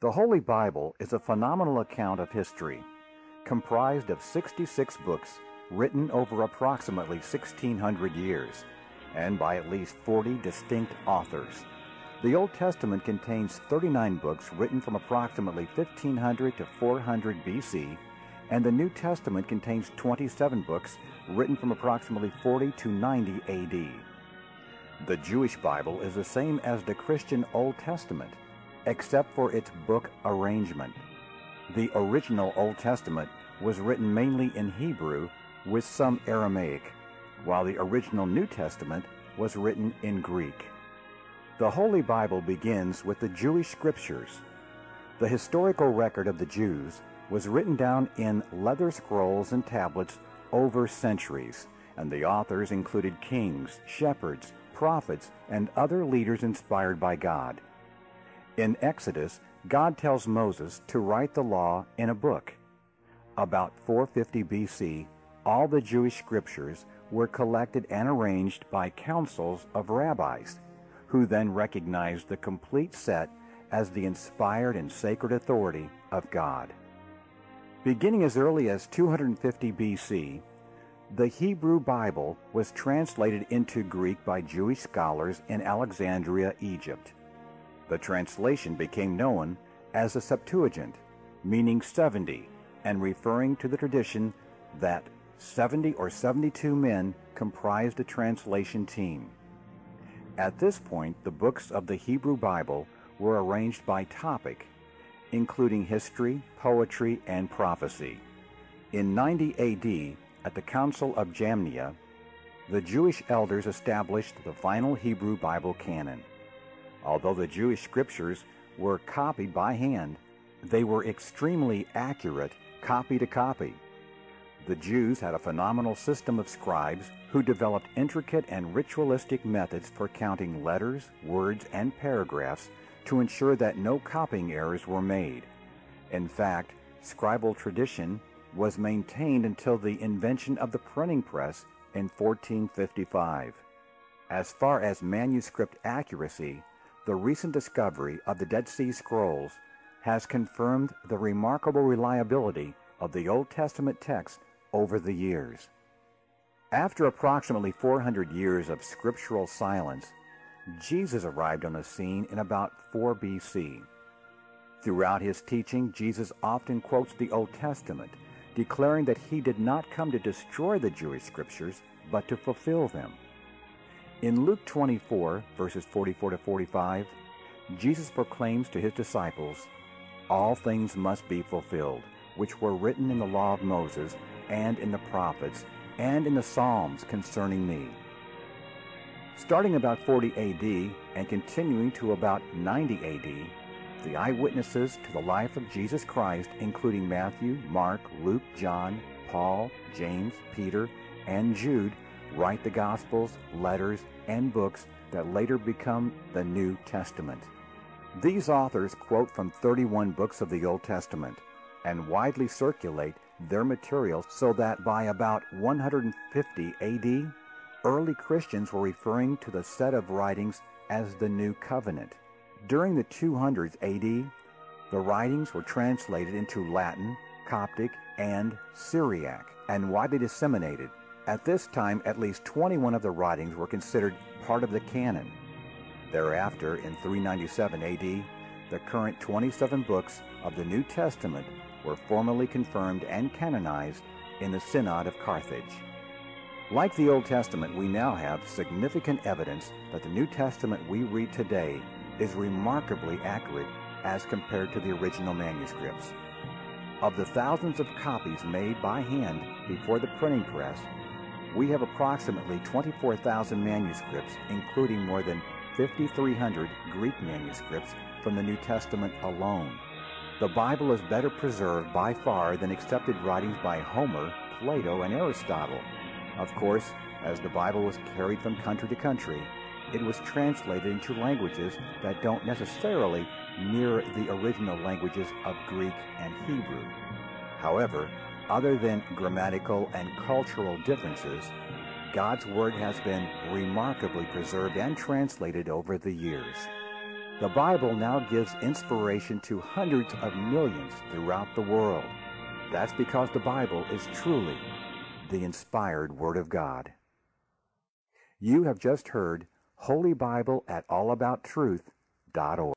The Holy Bible is a phenomenal account of history, comprised of 66 books written over approximately 1600 years, and by at least 40 distinct authors. The Old Testament contains 39 books written from approximately 1500 to 400 BC, and the New Testament contains 27 books written from approximately 40 to 90 AD. The Jewish Bible is the same as the Christian Old Testament except for its book arrangement. The original Old Testament was written mainly in Hebrew with some Aramaic, while the original New Testament was written in Greek. The Holy Bible begins with the Jewish Scriptures. The historical record of the Jews was written down in leather scrolls and tablets over centuries, and the authors included kings, shepherds, prophets, and other leaders inspired by God. In Exodus, God tells Moses to write the law in a book. About 450 BC, all the Jewish scriptures were collected and arranged by councils of rabbis, who then recognized the complete set as the inspired and sacred authority of God. Beginning as early as 250 BC, the Hebrew Bible was translated into Greek by Jewish scholars in Alexandria, Egypt. The translation became known as the Septuagint, meaning 70, and referring to the tradition that 70 or 72 men comprised a translation team. At this point, the books of the Hebrew Bible were arranged by topic, including history, poetry, and prophecy. In 90 AD, at the Council of Jamnia, the Jewish elders established the final Hebrew Bible canon. Although the Jewish scriptures were copied by hand, they were extremely accurate copy to copy. The Jews had a phenomenal system of scribes who developed intricate and ritualistic methods for counting letters, words, and paragraphs to ensure that no copying errors were made. In fact, scribal tradition was maintained until the invention of the printing press in 1455. As far as manuscript accuracy, the recent discovery of the Dead Sea Scrolls has confirmed the remarkable reliability of the Old Testament text over the years. After approximately 400 years of scriptural silence, Jesus arrived on the scene in about 4 BC. Throughout his teaching, Jesus often quotes the Old Testament, declaring that he did not come to destroy the Jewish scriptures, but to fulfill them. In Luke 24, verses 44 to 45, Jesus proclaims to his disciples, All things must be fulfilled, which were written in the law of Moses, and in the prophets, and in the Psalms concerning me. Starting about 40 AD and continuing to about 90 AD, the eyewitnesses to the life of Jesus Christ, including Matthew, Mark, Luke, John, Paul, James, Peter, and Jude, write the Gospels, letters, and books that later become the New Testament. These authors quote from 31 books of the Old Testament and widely circulate their materials so that by about 150 AD, early Christians were referring to the set of writings as the New Covenant. During the 200s AD, the writings were translated into Latin, Coptic, and Syriac and widely disseminated. At this time, at least 21 of the writings were considered part of the canon. Thereafter, in 397 AD, the current 27 books of the New Testament were formally confirmed and canonized in the Synod of Carthage. Like the Old Testament, we now have significant evidence that the New Testament we read today is remarkably accurate as compared to the original manuscripts. Of the thousands of copies made by hand before the printing press, we have approximately 24,000 manuscripts, including more than 5,300 Greek manuscripts from the New Testament alone. The Bible is better preserved by far than accepted writings by Homer, Plato, and Aristotle. Of course, as the Bible was carried from country to country, it was translated into languages that don't necessarily mirror the original languages of Greek and Hebrew. However, other than grammatical and cultural differences, God's Word has been remarkably preserved and translated over the years. The Bible now gives inspiration to hundreds of millions throughout the world. That's because the Bible is truly the inspired Word of God. You have just heard Holy Bible at allaboutTruth.org.